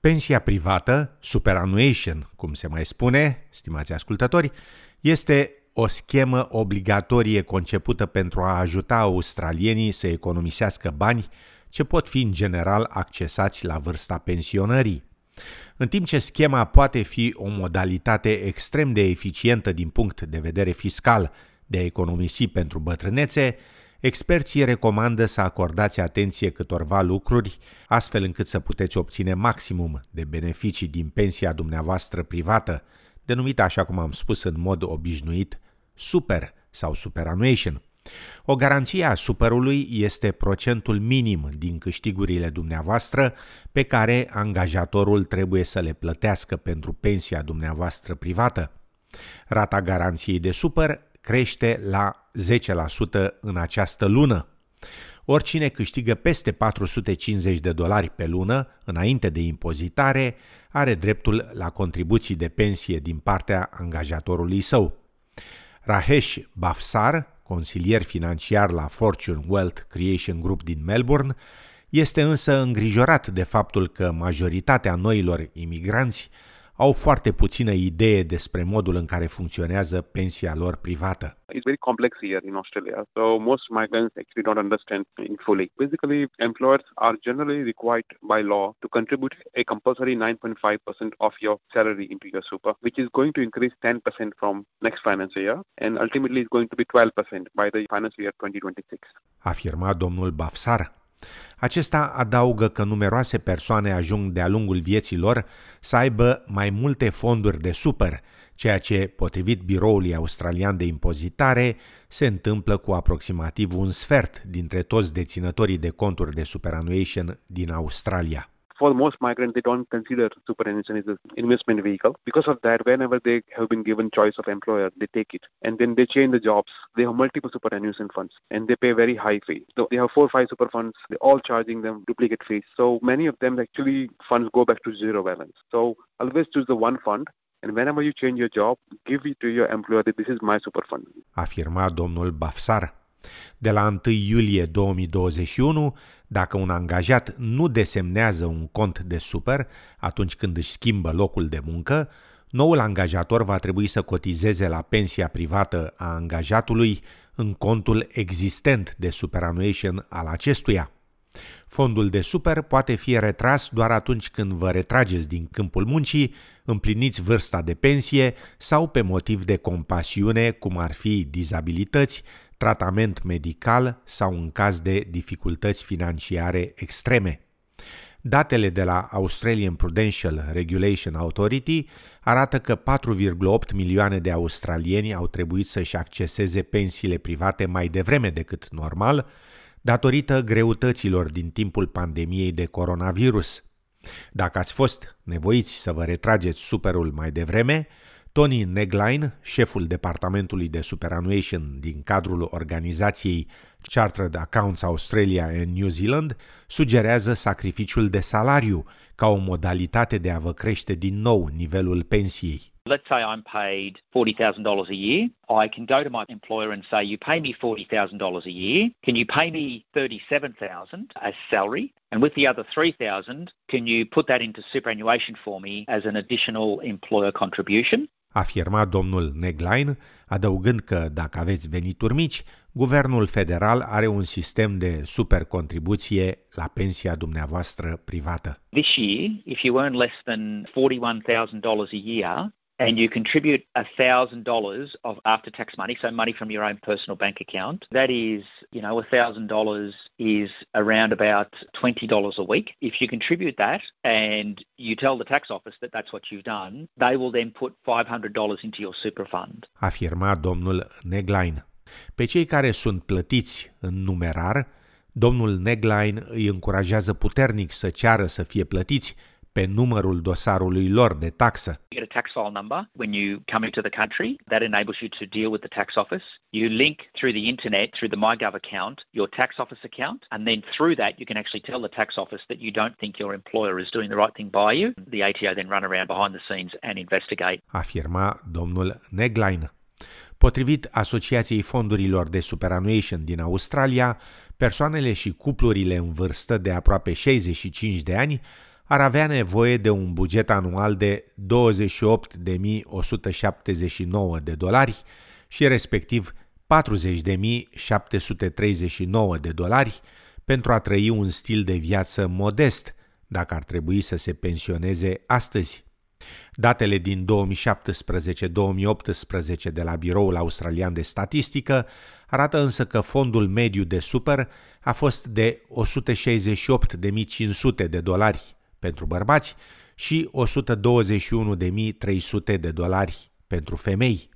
Pensia privată, superannuation, cum se mai spune, stimați ascultători, este o schemă obligatorie concepută pentru a ajuta australienii să economisească bani ce pot fi în general accesați la vârsta pensionării. În timp ce schema poate fi o modalitate extrem de eficientă din punct de vedere fiscal de a economisi pentru bătrânețe, experții recomandă să acordați atenție câtorva lucruri, astfel încât să puteți obține maximum de beneficii din pensia dumneavoastră privată, denumită așa cum am spus în mod obișnuit, super sau superannuation. O garanție a superului este procentul minim din câștigurile dumneavoastră pe care angajatorul trebuie să le plătească pentru pensia dumneavoastră privată. Rata garanției de super crește la 10% în această lună. Oricine câștigă peste 450 de dolari pe lună, înainte de impozitare, are dreptul la contribuții de pensie din partea angajatorului său. Rahesh Bafsar, consilier financiar la Fortune Wealth Creation Group din Melbourne, este însă îngrijorat de faptul că majoritatea noilor imigranți au foarte puțină idee despre modul în care funcționează pensia lor privată. It's very complex here in Australia. So most migrants actually don't understand it fully. Basically, employers are generally required by law to contribute a compulsory 9.5% of your salary into your super, which is going to increase 10% from next financial year and ultimately is going to be 12% by the financial year 2026. Afirma domnul Bafsar, acesta adaugă că numeroase persoane ajung de-a lungul vieții lor să aibă mai multe fonduri de super, ceea ce, potrivit Biroului Australian de Impozitare, se întâmplă cu aproximativ un sfert dintre toți deținătorii de conturi de superannuation din Australia. For most migrants, they don't consider superannuation as an investment vehicle. Because of that, whenever they have been given choice of employer, they take it. And then they change the jobs. They have multiple superannuation funds and they pay very high fee. So they have four or five super funds. They're all charging them duplicate fees. So many of them actually funds go back to zero balance. So always choose the one fund and whenever you change your job, give it to your employer that this is my super fund. Afirma domnul Bafsar. De la 1 iulie 2021, dacă un angajat nu desemnează un cont de super atunci când își schimbă locul de muncă, noul angajator va trebui să cotizeze la pensia privată a angajatului în contul existent de superannuation al acestuia. Fondul de super poate fi retras doar atunci când vă retrageți din câmpul muncii, împliniți vârsta de pensie sau pe motiv de compasiune, cum ar fi dizabilități, tratament medical sau în caz de dificultăți financiare extreme. Datele de la Australian Prudential Regulation Authority arată că 4,8 milioane de australieni au trebuit să-și acceseze pensiile private mai devreme decât normal, datorită greutăților din timpul pandemiei de coronavirus. Dacă ați fost nevoiți să vă retrageți superul mai devreme, Tony Negline, șeful departamentului de superannuation din cadrul organizației Chartered Accounts Australia and New Zealand, sugerează sacrificiul de salariu ca o modalitate de a vă crește din nou nivelul pensiei. Let's say I'm paid $40,000 a year. I can go to my employer and say, you pay me $40,000 a year. Can you pay me 37,000 as salary? And with the other 3,000, can you put that into superannuation for me as an additional employer contribution? Afirma domnul Negline, adăugând că dacă aveți venituri mici, guvernul federal are un sistem de supercontribuție la pensia dumneavoastră privată. This year, if you earn less than $41,000 a year, and you contribute $1,000 of after tax money, so money from your own personal bank account, that is, you know, $1,000 is around about $20 a week. If you contribute that and you tell the tax office that that's what you've done, they will then put $500 into your super fund. Afirma domnul Negline. Pe cei care sunt plătiți în numerar, domnul Negline îi încurajează puternic să ceară să fie plătiți pe numărul dosarului lor de taxă. You get a tax file number when you come into the country. That enables you to deal with the tax office. You link through the internet, through the MyGov account, your tax office account, and then through that you can actually tell the tax office that you don't think your employer is doing the right thing by you. The ATO then run around behind the scenes and investigate. Afirma domnul Negline. Potrivit Asociației Fondurilor de Superannuation din Australia, persoanele și cuplurile în vârstă de aproape 65 de ani ar avea nevoie de un buget anual de 28.179 de dolari și respectiv 40.739 de dolari pentru a trăi un stil de viață modest, dacă ar trebui să se pensioneze astăzi. Datele din 2017-2018 de la Biroul Australian de Statistică arată însă că fondul mediu de super a fost de 168.500 de dolari pentru bărbați și 121.300 de dolari pentru femei.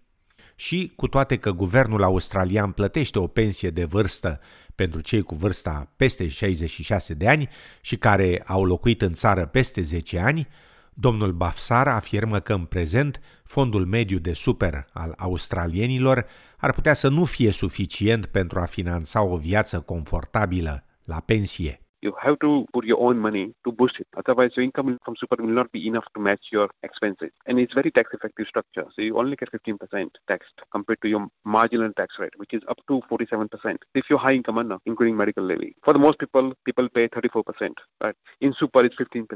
Și cu toate că guvernul australian plătește o pensie de vârstă pentru cei cu vârsta peste 66 de ani și care au locuit în țară peste 10 ani, domnul Bafsar afirmă că în prezent fondul mediu de super al australienilor ar putea să nu fie suficient pentru a finanța o viață confortabilă la pensie. You have to put your own money to boost it. Otherwise, your income from super will not be enough to match your expenses. And it's very tax effective structure. So you only get 15% tax compared to your marginal tax rate, which is up to 47%. If you're high income earner, including medical levy. For the most people, people pay 34%. Right? In super, it's 15%.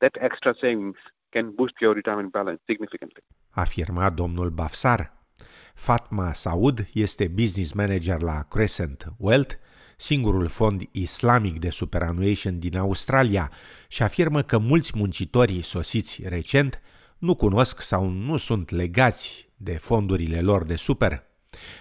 That extra savings can boost your retirement balance significantly. Afirma domnul Bafsar. Fatma Saud este business manager la Crescent Wealth singurul fond islamic de superannuation din Australia, și afirmă că mulți muncitori sosiți recent nu cunosc sau nu sunt legați de fondurile lor de super.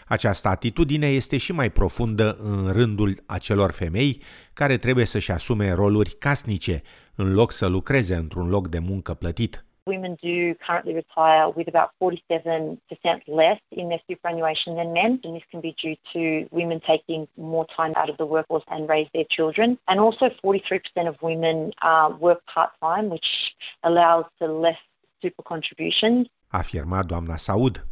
Această atitudine este și mai profundă în rândul acelor femei care trebuie să-și asume roluri casnice în loc să lucreze într-un loc de muncă plătit. Women do currently retire with about 47% less in their superannuation than men, and this can be due to women taking more time out of the workforce and raise their children. And also, 43% of women uh, work part time, which allows for less super contributions. Afirma doamna Saud.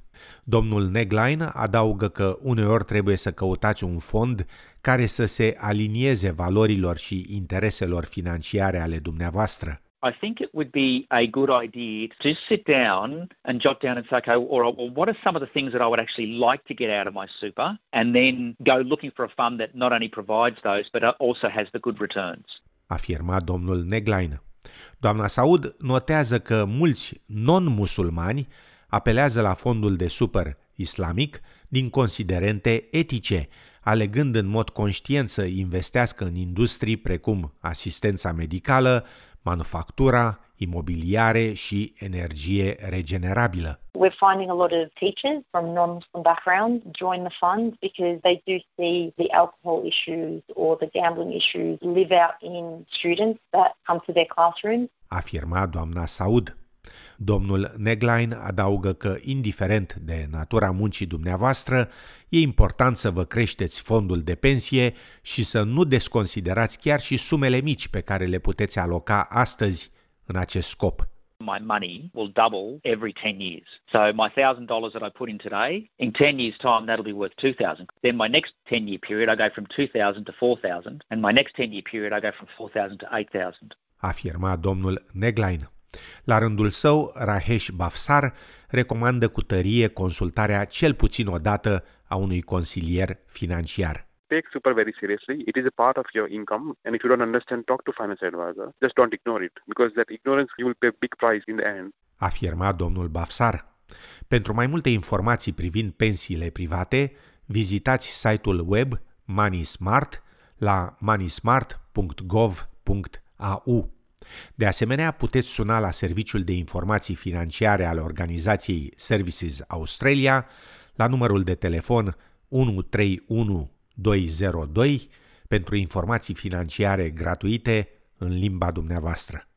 Domnul Negline adaugă că uneori trebuie să căutați un fond care să se alinieze valorilor și intereselor financiare ale dumneavoastră. I think it would be a good idea to sit down and jot down and say, okay, or, well, what are some of the things that I would actually like to get out of my super? And then go looking for a fund that not only provides those, but also has the good returns. Afirma domnul Negline. Doamna Saud notează că mulți non-musulmani apelează la fondul de super islamic din considerente etice, alegând în mod conștient să investească în industrii precum asistența medicală, manufactura, imobiliare și energie regenerabilă. We're finding a lot of teachers from non-Muslim backgrounds join the fund because they do see the alcohol issues or the gambling issues live out in students that come to their classrooms. Afirma doamna Saud. Domnul Negline adaugă că, indiferent de natura muncii dumneavoastră, e important să vă creșteți fondul de pensie și să nu desconsiderați chiar și sumele mici pe care le puteți aloca astăzi în acest scop. my money will double every 10 years. So my $1,000 that I put in today, in 10 years' time, that'll be worth 2,000. Then my next 10 year period, I go from 2,000 to 4,000. And my next 10 year period, I go from 4,000 to 8,000. Afirma domnul Negline. La rândul său, Rahesh Bafsar recomandă cu tărie consultarea cel puțin o dată a unui consilier financiar. Take super very seriously. It is a part of your income, and if you don't understand, talk to financial advisor. Just don't ignore it, because that ignorance you will pay a big price in the end. Afirma domnul Bafsar. Pentru mai multe informații privind pensiile private, vizitați site-ul web Money Smart la moneysmart.gov.au. De asemenea, puteți suna la Serviciul de Informații Financiare al organizației Services Australia la numărul de telefon 131202 pentru informații financiare gratuite în limba dumneavoastră.